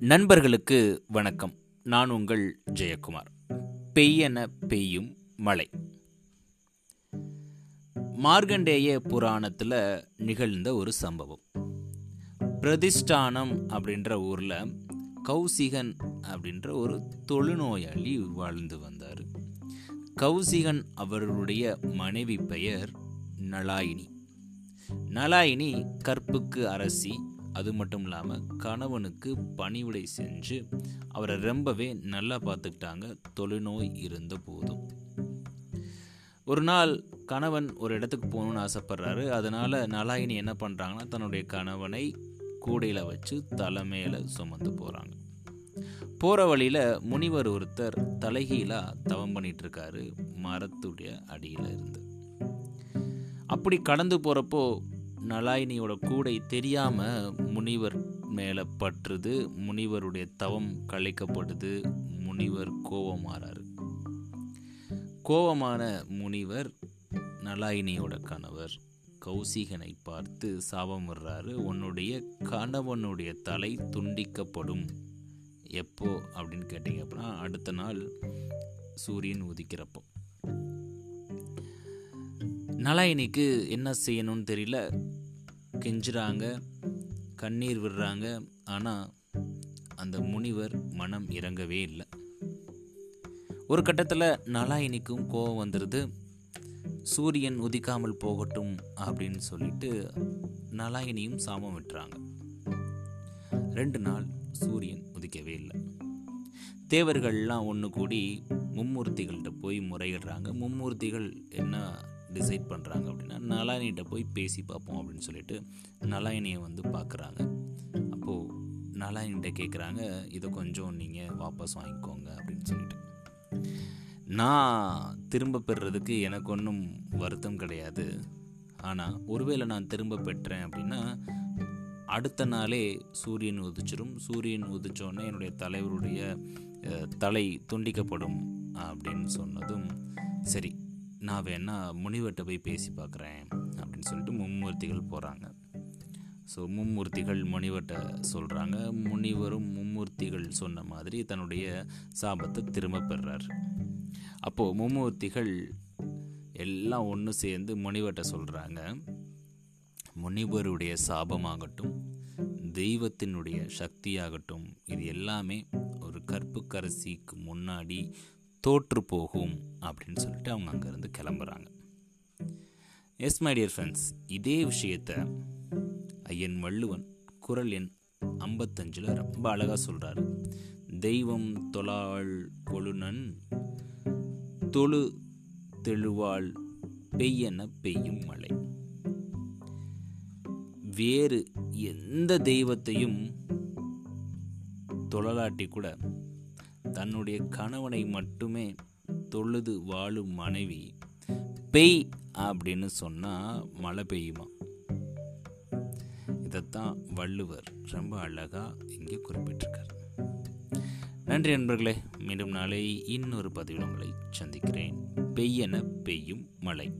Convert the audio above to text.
நண்பர்களுக்கு வணக்கம். நான் உங்கள் ஜெயக்குமார். பெய்யென பெய்யும் மழை மார்கண்டேய புராணத்தில் நிகழ்ந்த ஒரு சம்பவம். பிரதிஷ்டானம் அப்படின்ற ஊரில் கௌசிகன் அப்படின்ற ஒரு தொழுநோயாளி வாழ்ந்து வந்தார். கௌசிகன் அவருடைய மனைவி பெயர் நலாயினி. நலாயினி கற்புக்கு அரசி அது மட்டும் இல்லாமல் கணவனுக்கு பணிவிடை செஞ்சு அவரை ரொம்பவே நல்லா பார்த்துக்கிட்டாங்க. தொழுநோய் இருந்த போதும். ஒரு நாள் கணவன் ஒரு இடத்துக்கு போகணும்னு ஆசைப்படுறாரு. அதனால் நலாயினி என்ன பண்ணுறாங்கன்னா தன்னுடைய கணவனை கூடையில் வச்சு தலை மேலே சுமந்து போகிறாங்க போகிற வழியில் முனிவர் ஒருத்தர் தலைகீழாக தவம் பண்ணிகிட்ருக்காரு மரத்துடைய அடியில் இருந்து. அப்படி கடந்து போகிறப்போ நலாயினியோட கூடை தெரியாமல் முனிவர் மேலே பற்றுது முனிவருடைய தவம் கலைக்கப்படுது. முனிவர் கோபமாறாரு. கோபமான முனிவர் நலாயினியோட கணவர். கௌசிகனை பார்த்து சாபம் விடுறாரு உன்னுடைய கணவனுடைய தலை துண்டிக்கப்படும். எப்போ அப்படின்னு கேட்டிங்க அப்படின்னா அடுத்த நாள் சூரியன் உதிக்கிறப்போ. நலாயினிக்கு என்ன செய்யணும்னு தெரியல. கெஞ்சுறாங்க கண்ணீர் விடுறாங்க. ஆனால் அந்த முனிவர் மனம் இறங்கவே இல்லை. ஒரு கட்டத்தில் நலாயினிக்கும் கோபம் வந்துடுது சூரியன் உதிக்காமல் போகட்டும் அப்படின்னு சொல்லிட்டு நலாயினியும் சாமம் விட்டுறாங்க. ரெண்டு நாள் சூரியன் உதிக்கவே இல்லை. தேவர்கள்லாம் ஒன்று கூடி மும்மூர்த்திகள்கிட்ட போய் முறையிடுறாங்க. மும்மூர்த்திகள் என்ன டிசைட் பண்ணுறாங்க அப்படின்னா நலாயினிகிட்ட போய் பேசி பார்ப்போம் அப்படின்னு சொல்லிட்டு நலாயினியை வந்து பார்க்குறாங்க அப்போது நலாயினிகிட்ட கேட்குறாங்க இதை கொஞ்சம் நீங்கள் வாபஸ் வாங்கிக்கோங்க அப்படின்னு சொல்லிட்டு. நான் திரும்ப பெறுறதுக்கு எனக்கு ஒன்றும் வருத்தம் கிடையாது. ஆனால் ஒருவேளை நான் திரும்ப பெற்றேன் அப்படின்னா அடுத்த நாளே சூரியன் உதிச்சிடும் சூரியன் உதிச்சோடனே என்னுடைய தலைவருடைய தலை துண்டிக்கப்படும் அப்படின்னு சொன்னதும் சரி. நான் வேணா முனிவர்கிட்ட போய் பேசி பார்க்குறேன் அப்படின்னு சொல்லிட்டு மும்மூர்த்திகள் போகிறாங்க ஸோ மும்மூர்த்திகள் முனிவர்கிட்ட சொல்கிறாங்க முனிவரும் மும்மூர்த்திகள் சொன்ன மாதிரி தன்னுடைய சாபத்தை திரும்ப பெறுறார் அப்போது மும்மூர்த்திகள் எல்லாம் ஒன்று சேர்ந்து முனிவர்கிட்ட சொல்கிறாங்க முனிவருடைய சாபமாகட்டும் தெய்வத்தினுடைய சக்தியாகட்டும் இது எல்லாமே ஒரு கற்புக்கரசிக்கு முன்னாடி தோற்று போகும் அப்படின்னு சொல்லிட்டு அவங்க அங்கேருந்து கிளம்புறாங்க. எஸ் மை டியர் ஃப்ரெண்ட்ஸ் இதே விஷயத்த ஐயன் வள்ளுவன் குரல் எண் ஐம்பத்தஞ்சில் ரொம்ப அழகாக சொல்கிறாரு தெய்வம் தொழாள் கொழுநன் தொழு தெழுவாள் பெய்யென பெய்யும் மழை. வேறு எந்த தெய்வத்தையும் தொழலாட்டி கூட தன்னுடைய கணவனை மட்டுமே தொழுது வாழும் மனைவி பெய் அப்படின்னு சொன்னால் மழை பெய்யுமா? இதைத்தான் வள்ளுவர் ரொம்ப அழகாக இங்கே குறிப்பிட்டிருக்கார். நன்றி நண்பர்களே மீண்டும் நாளை இன்னொரு பதிவில் உங்களை சந்திக்கிறேன். பெய்யென பெய்யும் மழை.